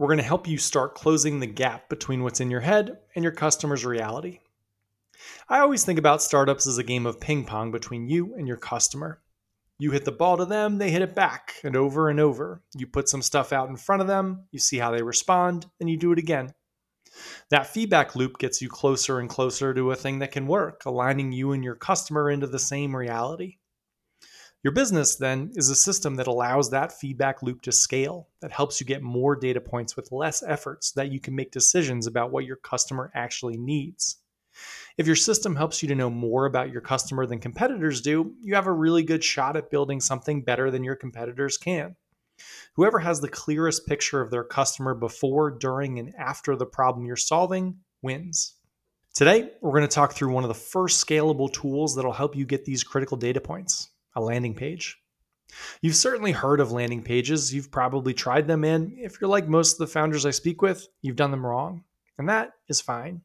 we're going to help you start closing the gap between what's in your head and your customer's reality. I always think about startups as a game of ping pong between you and your customer. You hit the ball to them, they hit it back, and over and over. You put some stuff out in front of them, you see how they respond, and you do it again. That feedback loop gets you closer and closer to a thing that can work, aligning you and your customer into the same reality. Your business then is a system that allows that feedback loop to scale, that helps you get more data points with less effort so that you can make decisions about what your customer actually needs. If your system helps you to know more about your customer than competitors do, you have a really good shot at building something better than your competitors can. Whoever has the clearest picture of their customer before, during, and after the problem you're solving wins. Today, we're going to talk through one of the first scalable tools that'll help you get these critical data points a landing page. You've certainly heard of landing pages. You've probably tried them, and if you're like most of the founders I speak with, you've done them wrong. And that is fine.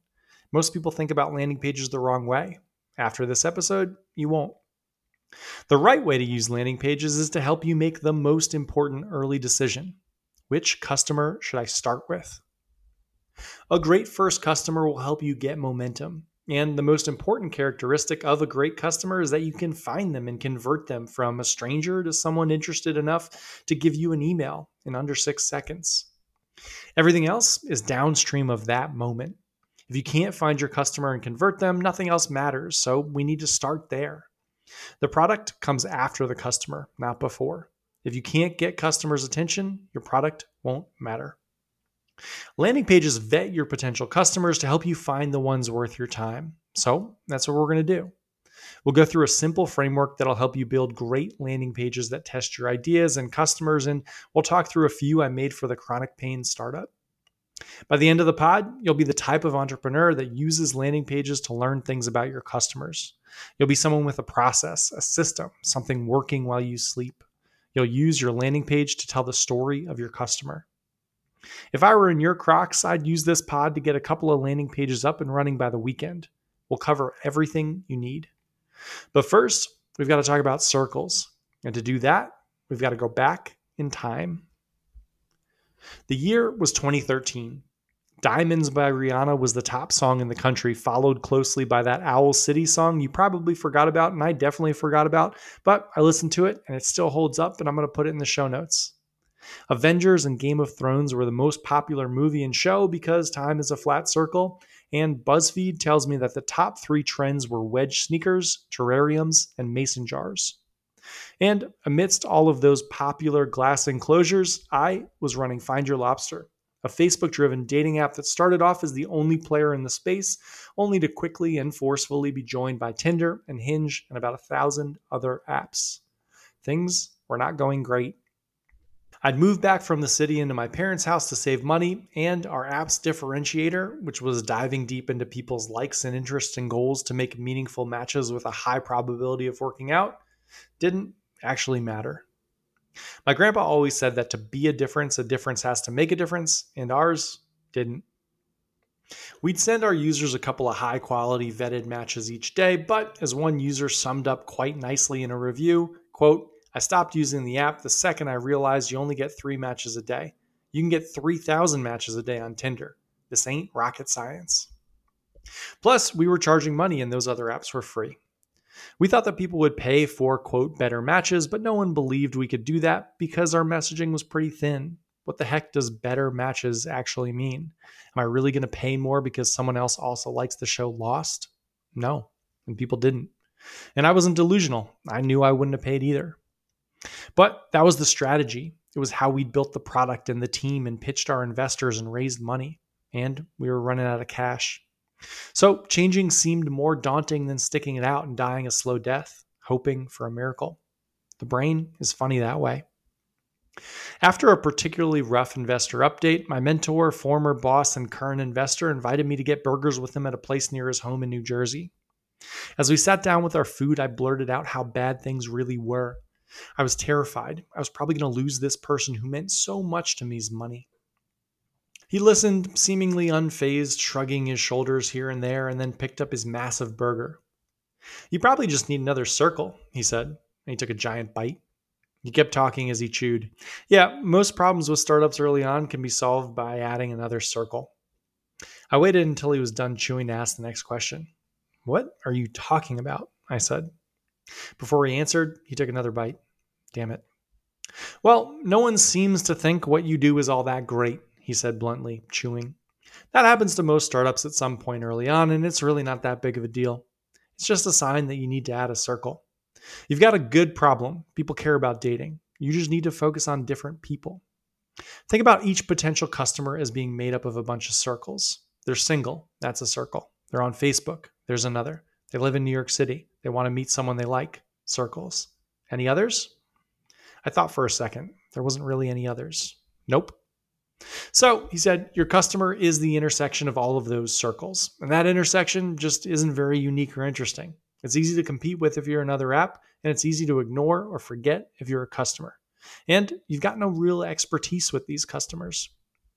Most people think about landing pages the wrong way. After this episode, you won't. The right way to use landing pages is to help you make the most important early decision. Which customer should I start with? A great first customer will help you get momentum. And the most important characteristic of a great customer is that you can find them and convert them from a stranger to someone interested enough to give you an email in under six seconds. Everything else is downstream of that moment. If you can't find your customer and convert them, nothing else matters. So we need to start there. The product comes after the customer, not before. If you can't get customers' attention, your product won't matter. Landing pages vet your potential customers to help you find the ones worth your time. So that's what we're going to do. We'll go through a simple framework that'll help you build great landing pages that test your ideas and customers, and we'll talk through a few I made for the chronic pain startup. By the end of the pod, you'll be the type of entrepreneur that uses landing pages to learn things about your customers. You'll be someone with a process, a system, something working while you sleep. You'll use your landing page to tell the story of your customer. If I were in your Crocs, I'd use this pod to get a couple of landing pages up and running by the weekend. We'll cover everything you need. But first, we've got to talk about circles. And to do that, we've got to go back in time. The year was 2013. Diamonds by Rihanna was the top song in the country, followed closely by that Owl City song you probably forgot about, and I definitely forgot about, but I listened to it and it still holds up, and I'm going to put it in the show notes. Avengers and Game of Thrones were the most popular movie and show because time is a flat circle. And BuzzFeed tells me that the top three trends were wedge sneakers, terrariums, and mason jars. And amidst all of those popular glass enclosures, I was running Find Your Lobster, a Facebook driven dating app that started off as the only player in the space, only to quickly and forcefully be joined by Tinder and Hinge and about a thousand other apps. Things were not going great I'd moved back from the city into my parents' house to save money, and our app's differentiator, which was diving deep into people's likes and interests and goals to make meaningful matches with a high probability of working out, didn't actually matter. My grandpa always said that to be a difference, a difference has to make a difference, and ours didn't. We'd send our users a couple of high quality vetted matches each day, but as one user summed up quite nicely in a review, quote, I stopped using the app the second I realized you only get three matches a day. You can get 3,000 matches a day on Tinder. This ain't rocket science. Plus, we were charging money and those other apps were free. We thought that people would pay for, quote, better matches, but no one believed we could do that because our messaging was pretty thin. What the heck does better matches actually mean? Am I really going to pay more because someone else also likes the show Lost? No, and people didn't. And I wasn't delusional. I knew I wouldn't have paid either. But that was the strategy. It was how we'd built the product and the team and pitched our investors and raised money. And we were running out of cash. So changing seemed more daunting than sticking it out and dying a slow death, hoping for a miracle. The brain is funny that way. After a particularly rough investor update, my mentor, former boss, and current investor invited me to get burgers with him at a place near his home in New Jersey. As we sat down with our food, I blurted out how bad things really were. I was terrified. I was probably going to lose this person who meant so much to me's money. He listened, seemingly unfazed, shrugging his shoulders here and there, and then picked up his massive burger. You probably just need another circle, he said, and he took a giant bite. He kept talking as he chewed. Yeah, most problems with startups early on can be solved by adding another circle. I waited until he was done chewing to ask the next question. What are you talking about? I said. Before he answered, he took another bite. Damn it. Well, no one seems to think what you do is all that great, he said bluntly, chewing. That happens to most startups at some point early on, and it's really not that big of a deal. It's just a sign that you need to add a circle. You've got a good problem. People care about dating. You just need to focus on different people. Think about each potential customer as being made up of a bunch of circles. They're single, that's a circle. They're on Facebook, there's another. They live in New York City, they want to meet someone they like, circles. Any others? I thought for a second. There wasn't really any others. Nope. So he said, Your customer is the intersection of all of those circles. And that intersection just isn't very unique or interesting. It's easy to compete with if you're another app, and it's easy to ignore or forget if you're a customer. And you've got no real expertise with these customers.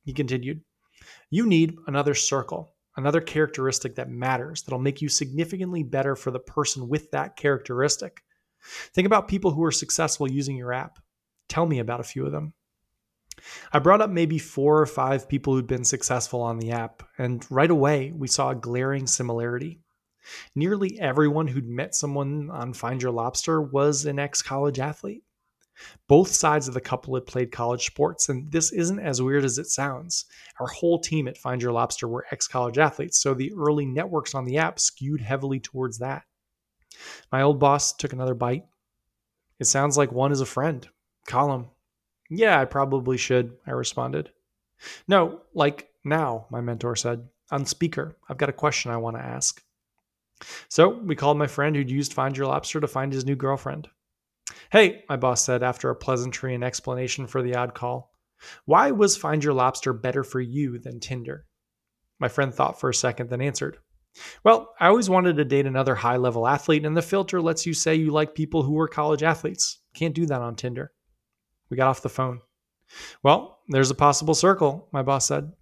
He continued, You need another circle, another characteristic that matters, that'll make you significantly better for the person with that characteristic. Think about people who are successful using your app. Tell me about a few of them. I brought up maybe four or five people who'd been successful on the app, and right away we saw a glaring similarity. Nearly everyone who'd met someone on Find Your Lobster was an ex college athlete. Both sides of the couple had played college sports, and this isn't as weird as it sounds. Our whole team at Find Your Lobster were ex college athletes, so the early networks on the app skewed heavily towards that. My old boss took another bite. It sounds like one is a friend. Call him. Yeah, I probably should, I responded. No, like now, my mentor said. On speaker, I've got a question I want to ask. So we called my friend who'd used Find Your Lobster to find his new girlfriend. Hey, my boss said after a pleasantry and explanation for the odd call. Why was Find Your Lobster better for you than Tinder? My friend thought for a second, then answered. Well, I always wanted to date another high level athlete, and the filter lets you say you like people who were college athletes. Can't do that on Tinder. We got off the phone. Well, there's a possible circle, my boss said.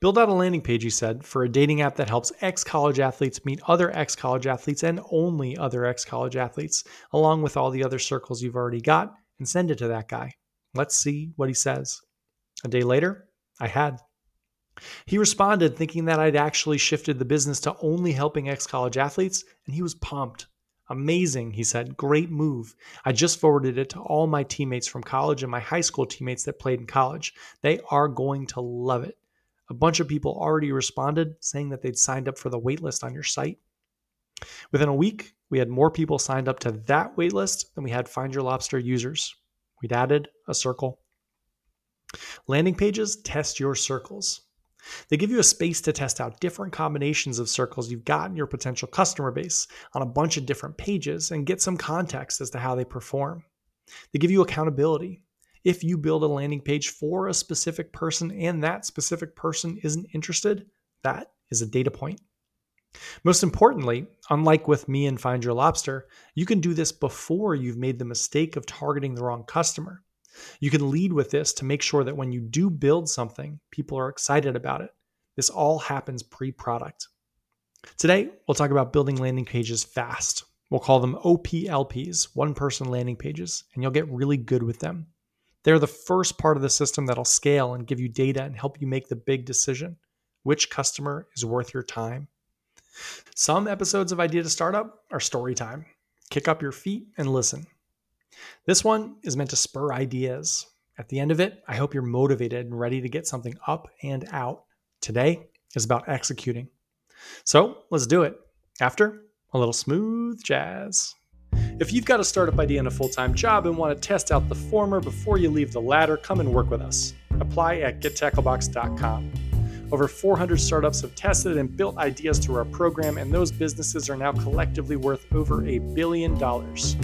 Build out a landing page, he said, for a dating app that helps ex college athletes meet other ex college athletes and only other ex college athletes, along with all the other circles you've already got, and send it to that guy. Let's see what he says. A day later, I had. He responded thinking that I'd actually shifted the business to only helping ex college athletes, and he was pumped. Amazing, he said. Great move. I just forwarded it to all my teammates from college and my high school teammates that played in college. They are going to love it. A bunch of people already responded saying that they'd signed up for the waitlist on your site. Within a week, we had more people signed up to that waitlist than we had Find Your Lobster users. We'd added a circle. Landing pages test your circles. They give you a space to test out different combinations of circles you've got in your potential customer base on a bunch of different pages and get some context as to how they perform. They give you accountability if you build a landing page for a specific person and that specific person isn't interested, that is a data point. Most importantly, unlike with me and Find Your Lobster, you can do this before you've made the mistake of targeting the wrong customer. You can lead with this to make sure that when you do build something, people are excited about it. This all happens pre product. Today, we'll talk about building landing pages fast. We'll call them OPLPs, one person landing pages, and you'll get really good with them. They're the first part of the system that'll scale and give you data and help you make the big decision which customer is worth your time. Some episodes of Idea to Startup are story time. Kick up your feet and listen. This one is meant to spur ideas. At the end of it, I hope you're motivated and ready to get something up and out. Today is about executing. So let's do it. After a little smooth jazz. If you've got a startup idea and a full time job and want to test out the former before you leave the latter, come and work with us. Apply at gettacklebox.com. Over 400 startups have tested and built ideas through our program, and those businesses are now collectively worth over a billion dollars.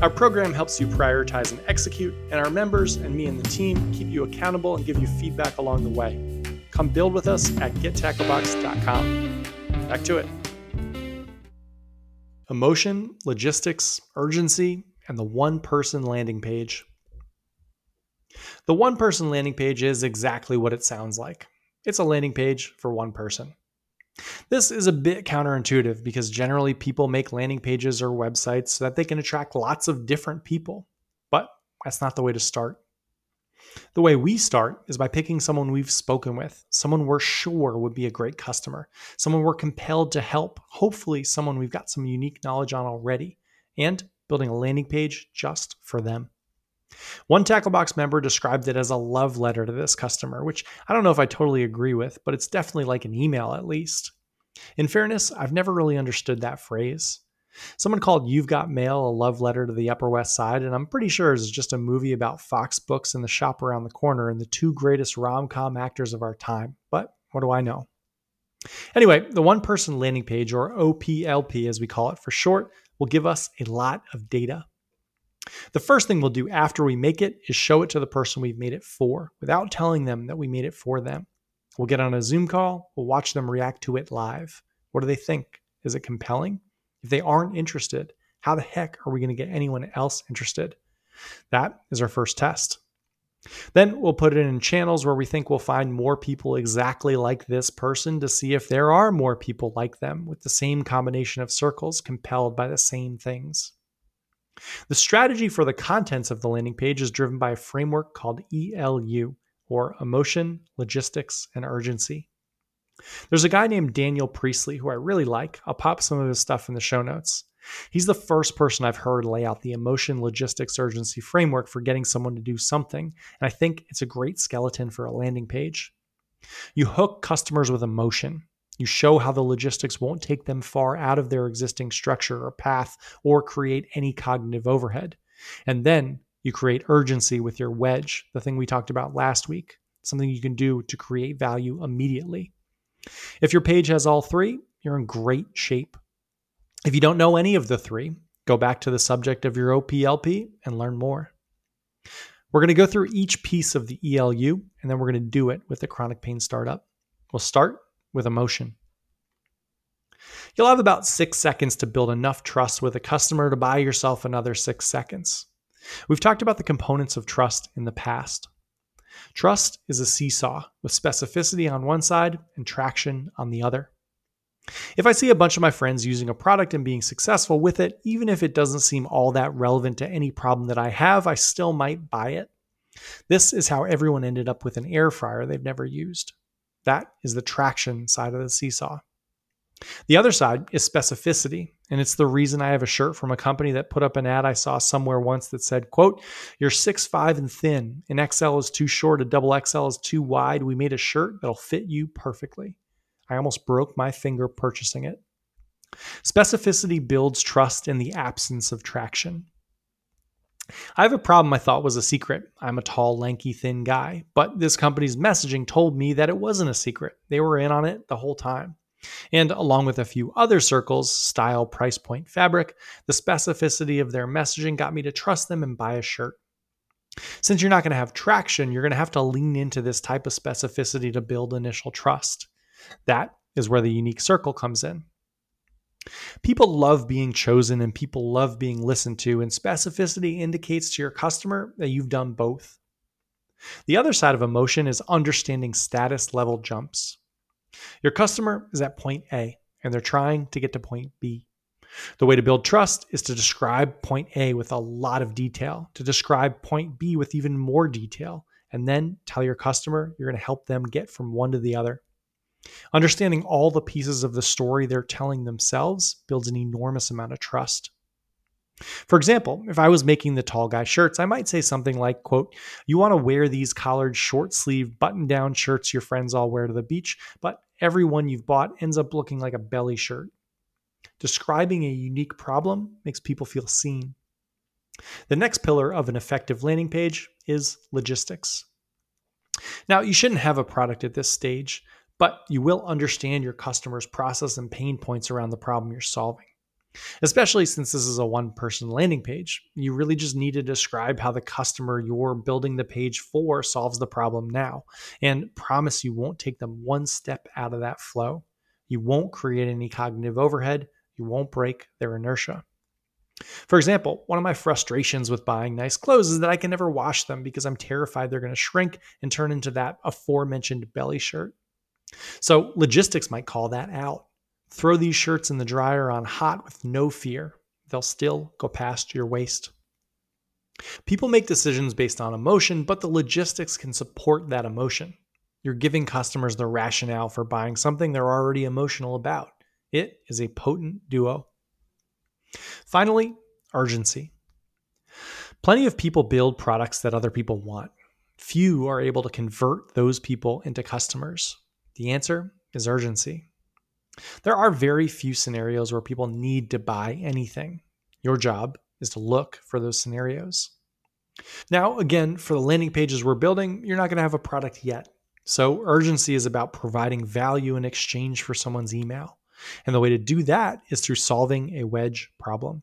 Our program helps you prioritize and execute, and our members and me and the team keep you accountable and give you feedback along the way. Come build with us at gettacklebox.com. Back to it. Emotion, logistics, urgency, and the one person landing page. The one person landing page is exactly what it sounds like it's a landing page for one person. This is a bit counterintuitive because generally people make landing pages or websites so that they can attract lots of different people. But that's not the way to start. The way we start is by picking someone we've spoken with, someone we're sure would be a great customer, someone we're compelled to help, hopefully, someone we've got some unique knowledge on already, and building a landing page just for them. One Tacklebox member described it as a love letter to this customer, which I don't know if I totally agree with, but it's definitely like an email at least. In fairness, I've never really understood that phrase. Someone called You've Got Mail a love letter to the Upper West Side, and I'm pretty sure it's just a movie about Fox books and the shop around the corner and the two greatest rom com actors of our time. But what do I know? Anyway, the one person landing page, or OPLP as we call it for short, will give us a lot of data. The first thing we'll do after we make it is show it to the person we've made it for without telling them that we made it for them. We'll get on a Zoom call, we'll watch them react to it live. What do they think? Is it compelling? If they aren't interested, how the heck are we going to get anyone else interested? That is our first test. Then we'll put it in channels where we think we'll find more people exactly like this person to see if there are more people like them with the same combination of circles compelled by the same things. The strategy for the contents of the landing page is driven by a framework called ELU, or Emotion, Logistics, and Urgency. There's a guy named Daniel Priestley who I really like. I'll pop some of his stuff in the show notes. He's the first person I've heard lay out the emotion, logistics, urgency framework for getting someone to do something, and I think it's a great skeleton for a landing page. You hook customers with emotion. You show how the logistics won't take them far out of their existing structure or path or create any cognitive overhead. And then you create urgency with your wedge, the thing we talked about last week, something you can do to create value immediately. If your page has all three, you're in great shape. If you don't know any of the three, go back to the subject of your OPLP and learn more. We're going to go through each piece of the ELU and then we're going to do it with the chronic pain startup. We'll start with emotion. You'll have about six seconds to build enough trust with a customer to buy yourself another six seconds. We've talked about the components of trust in the past. Trust is a seesaw with specificity on one side and traction on the other. If I see a bunch of my friends using a product and being successful with it, even if it doesn't seem all that relevant to any problem that I have, I still might buy it. This is how everyone ended up with an air fryer they've never used. That is the traction side of the seesaw. The other side is specificity, and it's the reason I have a shirt from a company that put up an ad I saw somewhere once that said, quote, "You're six five and thin, an XL is too short, a double XL is too wide. We made a shirt that'll fit you perfectly." I almost broke my finger purchasing it. Specificity builds trust in the absence of traction. I have a problem I thought was a secret. I'm a tall, lanky, thin guy, but this company's messaging told me that it wasn't a secret. They were in on it the whole time. And along with a few other circles, style, price point, fabric, the specificity of their messaging got me to trust them and buy a shirt. Since you're not going to have traction, you're going to have to lean into this type of specificity to build initial trust. That is where the unique circle comes in. People love being chosen and people love being listened to, and specificity indicates to your customer that you've done both. The other side of emotion is understanding status level jumps. Your customer is at point A and they're trying to get to point B. The way to build trust is to describe point A with a lot of detail, to describe point B with even more detail, and then tell your customer you're going to help them get from one to the other. Understanding all the pieces of the story they're telling themselves builds an enormous amount of trust. For example, if I was making the tall guy shirts, I might say something like, quote, you want to wear these collared short sleeve button down shirts your friends all wear to the beach, but every one you've bought ends up looking like a belly shirt. Describing a unique problem makes people feel seen. The next pillar of an effective landing page is logistics. Now, you shouldn't have a product at this stage, but you will understand your customer's process and pain points around the problem you're solving. Especially since this is a one person landing page, you really just need to describe how the customer you're building the page for solves the problem now and promise you won't take them one step out of that flow. You won't create any cognitive overhead, you won't break their inertia. For example, one of my frustrations with buying nice clothes is that I can never wash them because I'm terrified they're going to shrink and turn into that aforementioned belly shirt. So, logistics might call that out. Throw these shirts in the dryer on hot with no fear. They'll still go past your waist. People make decisions based on emotion, but the logistics can support that emotion. You're giving customers the rationale for buying something they're already emotional about. It is a potent duo. Finally, urgency. Plenty of people build products that other people want. Few are able to convert those people into customers. The answer is urgency. There are very few scenarios where people need to buy anything. Your job is to look for those scenarios. Now, again, for the landing pages we're building, you're not going to have a product yet. So, urgency is about providing value in exchange for someone's email. And the way to do that is through solving a wedge problem.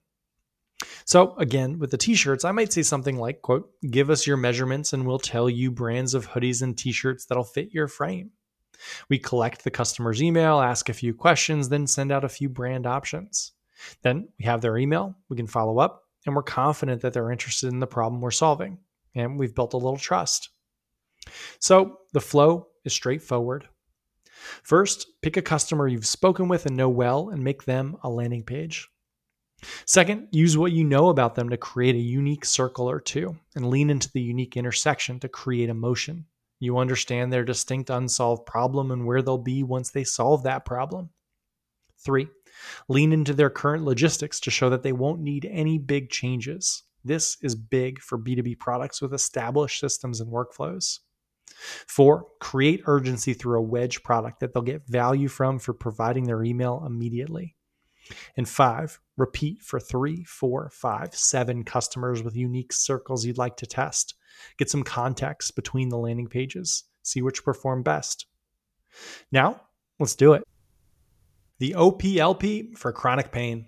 So, again, with the t shirts, I might say something like, quote, give us your measurements and we'll tell you brands of hoodies and t shirts that'll fit your frame. We collect the customer's email, ask a few questions, then send out a few brand options. Then we have their email, we can follow up, and we're confident that they're interested in the problem we're solving. And we've built a little trust. So the flow is straightforward. First, pick a customer you've spoken with and know well and make them a landing page. Second, use what you know about them to create a unique circle or two and lean into the unique intersection to create emotion. You understand their distinct unsolved problem and where they'll be once they solve that problem. Three, lean into their current logistics to show that they won't need any big changes. This is big for B2B products with established systems and workflows. Four, create urgency through a wedge product that they'll get value from for providing their email immediately. And five, repeat for three, four, five, seven customers with unique circles you'd like to test. Get some context between the landing pages, see which perform best. Now, let's do it. The OPLP for chronic pain.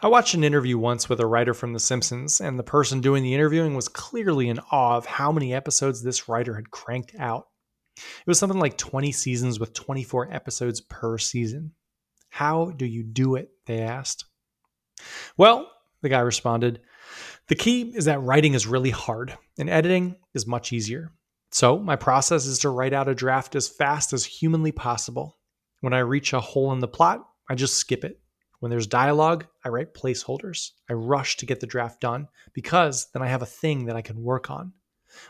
I watched an interview once with a writer from The Simpsons, and the person doing the interviewing was clearly in awe of how many episodes this writer had cranked out. It was something like 20 seasons with 24 episodes per season. How do you do it? They asked. Well, the guy responded, the key is that writing is really hard and editing is much easier. So, my process is to write out a draft as fast as humanly possible. When I reach a hole in the plot, I just skip it. When there's dialogue, I write placeholders. I rush to get the draft done because then I have a thing that I can work on.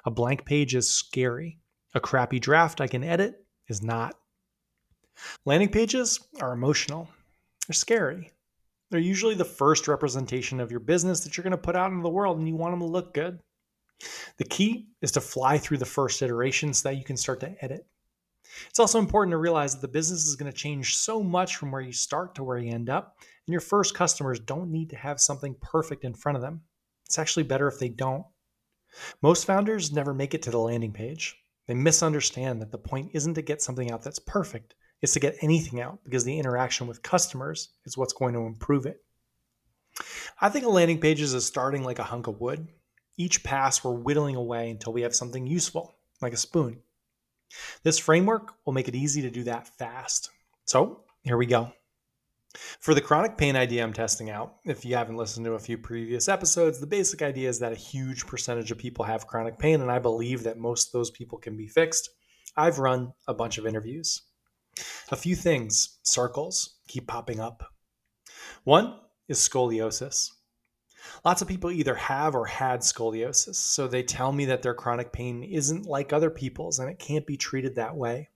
A blank page is scary. A crappy draft I can edit is not. Landing pages are emotional, they're scary. They're usually the first representation of your business that you're going to put out into the world and you want them to look good. The key is to fly through the first iteration so that you can start to edit. It's also important to realize that the business is going to change so much from where you start to where you end up, and your first customers don't need to have something perfect in front of them. It's actually better if they don't. Most founders never make it to the landing page. They misunderstand that the point isn't to get something out that's perfect, is to get anything out because the interaction with customers is what's going to improve it. I think a landing page is starting like a hunk of wood. Each pass, we're whittling away until we have something useful, like a spoon. This framework will make it easy to do that fast. So, here we go. For the chronic pain idea I'm testing out, if you haven't listened to a few previous episodes, the basic idea is that a huge percentage of people have chronic pain, and I believe that most of those people can be fixed. I've run a bunch of interviews. A few things, circles, keep popping up. One is scoliosis. Lots of people either have or had scoliosis, so they tell me that their chronic pain isn't like other people's and it can't be treated that way.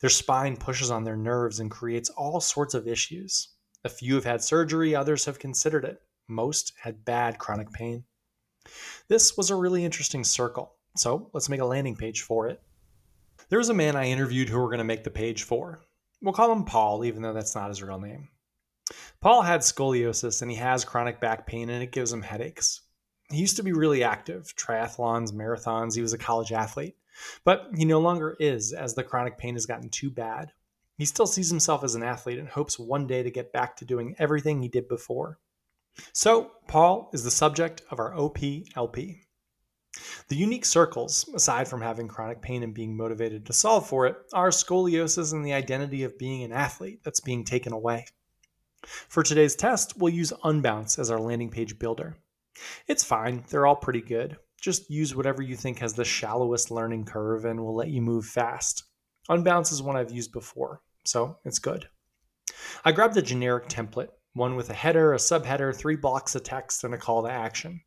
Their spine pushes on their nerves and creates all sorts of issues. A few have had surgery, others have considered it. Most had bad chronic pain. This was a really interesting circle, so let's make a landing page for it. There was a man I interviewed who we're going to make the page for. We'll call him Paul, even though that's not his real name. Paul had scoliosis and he has chronic back pain and it gives him headaches. He used to be really active triathlons, marathons. He was a college athlete, but he no longer is as the chronic pain has gotten too bad. He still sees himself as an athlete and hopes one day to get back to doing everything he did before. So, Paul is the subject of our OPLP. The unique circles, aside from having chronic pain and being motivated to solve for it, are scoliosis and the identity of being an athlete that's being taken away. For today's test, we'll use Unbounce as our landing page builder. It's fine, they're all pretty good. Just use whatever you think has the shallowest learning curve and will let you move fast. Unbounce is one I've used before, so it's good. I grabbed a generic template, one with a header, a subheader, three blocks of text, and a call to action.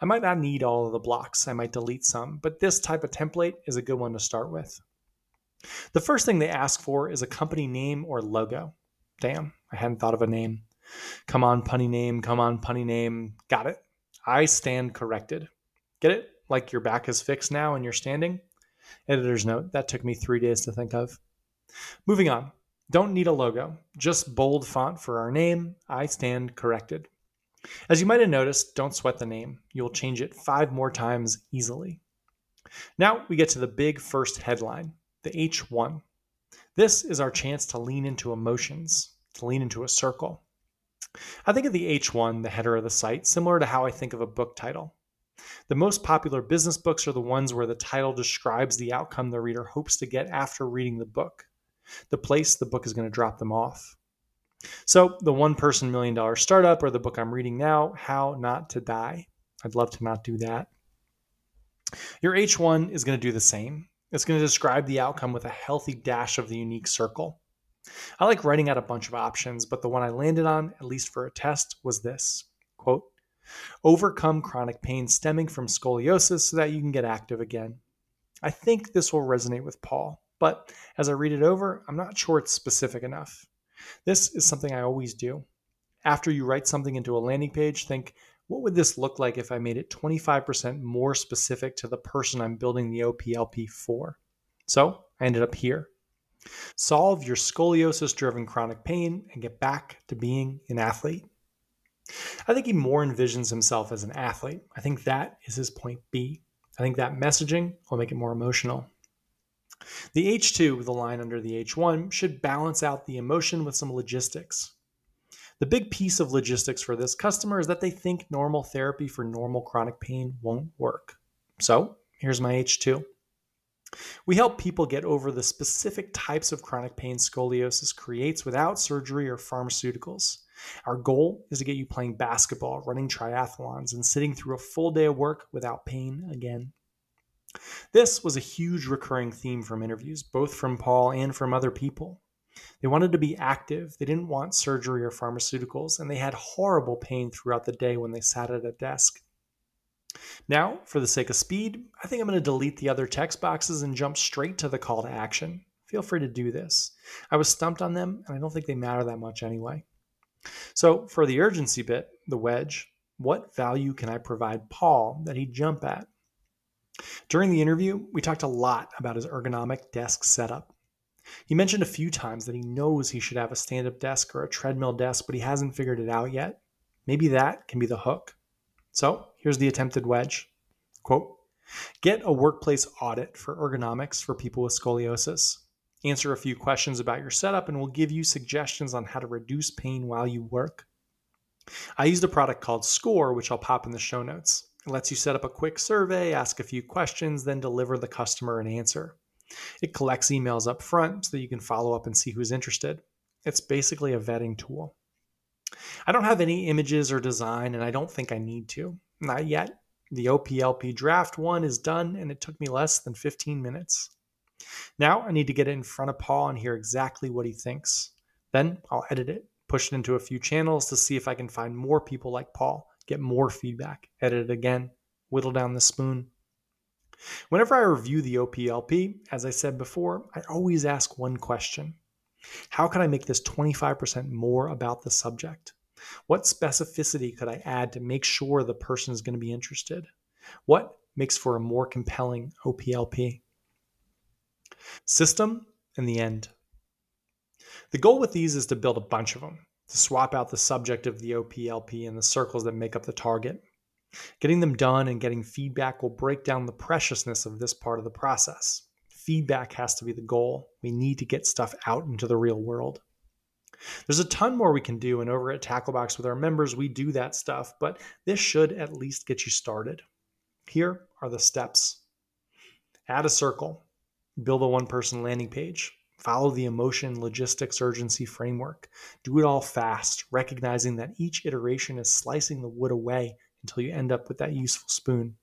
I might not need all of the blocks, I might delete some, but this type of template is a good one to start with. The first thing they ask for is a company name or logo. Damn, I hadn't thought of a name. Come on, punny name, come on, punny name. Got it. I stand corrected. Get it? Like your back is fixed now and you're standing? Editor's note, that took me three days to think of. Moving on. Don't need a logo, just bold font for our name. I stand corrected. As you might have noticed, don't sweat the name. You'll change it five more times easily. Now we get to the big first headline, the H1. This is our chance to lean into emotions, to lean into a circle. I think of the H1, the header of the site, similar to how I think of a book title. The most popular business books are the ones where the title describes the outcome the reader hopes to get after reading the book, the place the book is going to drop them off. So, the one person million dollar startup or the book I'm reading now, How Not to Die. I'd love to not do that. Your H1 is going to do the same. It's going to describe the outcome with a healthy dash of the unique circle. I like writing out a bunch of options, but the one I landed on, at least for a test, was this quote, overcome chronic pain stemming from scoliosis so that you can get active again. I think this will resonate with Paul, but as I read it over, I'm not sure it's specific enough. This is something I always do. After you write something into a landing page, think, what would this look like if I made it 25% more specific to the person I'm building the OPLP for? So I ended up here. Solve your scoliosis driven chronic pain and get back to being an athlete. I think he more envisions himself as an athlete. I think that is his point B. I think that messaging will make it more emotional. The H2, the line under the H1, should balance out the emotion with some logistics. The big piece of logistics for this customer is that they think normal therapy for normal chronic pain won't work. So here's my H2. We help people get over the specific types of chronic pain scoliosis creates without surgery or pharmaceuticals. Our goal is to get you playing basketball, running triathlons, and sitting through a full day of work without pain again. This was a huge recurring theme from interviews, both from Paul and from other people. They wanted to be active, they didn't want surgery or pharmaceuticals, and they had horrible pain throughout the day when they sat at a desk. Now, for the sake of speed, I think I'm going to delete the other text boxes and jump straight to the call to action. Feel free to do this. I was stumped on them, and I don't think they matter that much anyway. So, for the urgency bit, the wedge, what value can I provide Paul that he'd jump at? During the interview, we talked a lot about his ergonomic desk setup. He mentioned a few times that he knows he should have a stand up desk or a treadmill desk, but he hasn't figured it out yet. Maybe that can be the hook. So here's the attempted wedge. Quote, get a workplace audit for ergonomics for people with scoliosis. Answer a few questions about your setup, and we'll give you suggestions on how to reduce pain while you work. I used a product called Score, which I'll pop in the show notes. It lets you set up a quick survey, ask a few questions, then deliver the customer an answer. It collects emails up front so that you can follow up and see who's interested. It's basically a vetting tool. I don't have any images or design, and I don't think I need to. Not yet. The OPLP draft one is done, and it took me less than 15 minutes. Now I need to get it in front of Paul and hear exactly what he thinks. Then I'll edit it, push it into a few channels to see if I can find more people like Paul get more feedback, edit it again, whittle down the spoon. Whenever I review the OPLP, as I said before, I always ask one question How can I make this 25% more about the subject? What specificity could I add to make sure the person is going to be interested? What makes for a more compelling OPLP? System and the end. The goal with these is to build a bunch of them to swap out the subject of the OPLP and the circles that make up the target. Getting them done and getting feedback will break down the preciousness of this part of the process. Feedback has to be the goal. We need to get stuff out into the real world. There's a ton more we can do, and over at Tacklebox with our members, we do that stuff, but this should at least get you started. Here are the steps add a circle, build a one person landing page, follow the emotion, logistics, urgency framework. Do it all fast, recognizing that each iteration is slicing the wood away until you end up with that useful spoon.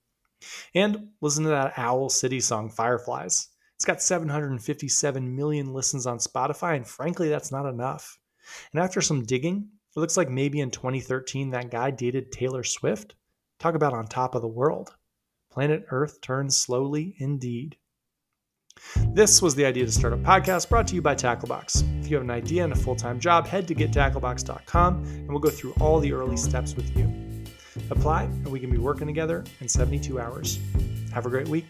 And listen to that Owl City song, Fireflies. It's got 757 million listens on Spotify, and frankly, that's not enough. And after some digging, it looks like maybe in 2013 that guy dated Taylor Swift. Talk about on top of the world. Planet Earth turns slowly indeed. This was the Idea to Startup Podcast brought to you by Tacklebox. If you have an idea and a full time job, head to gettacklebox.com and we'll go through all the early steps with you. Apply, and we can be working together in 72 hours. Have a great week.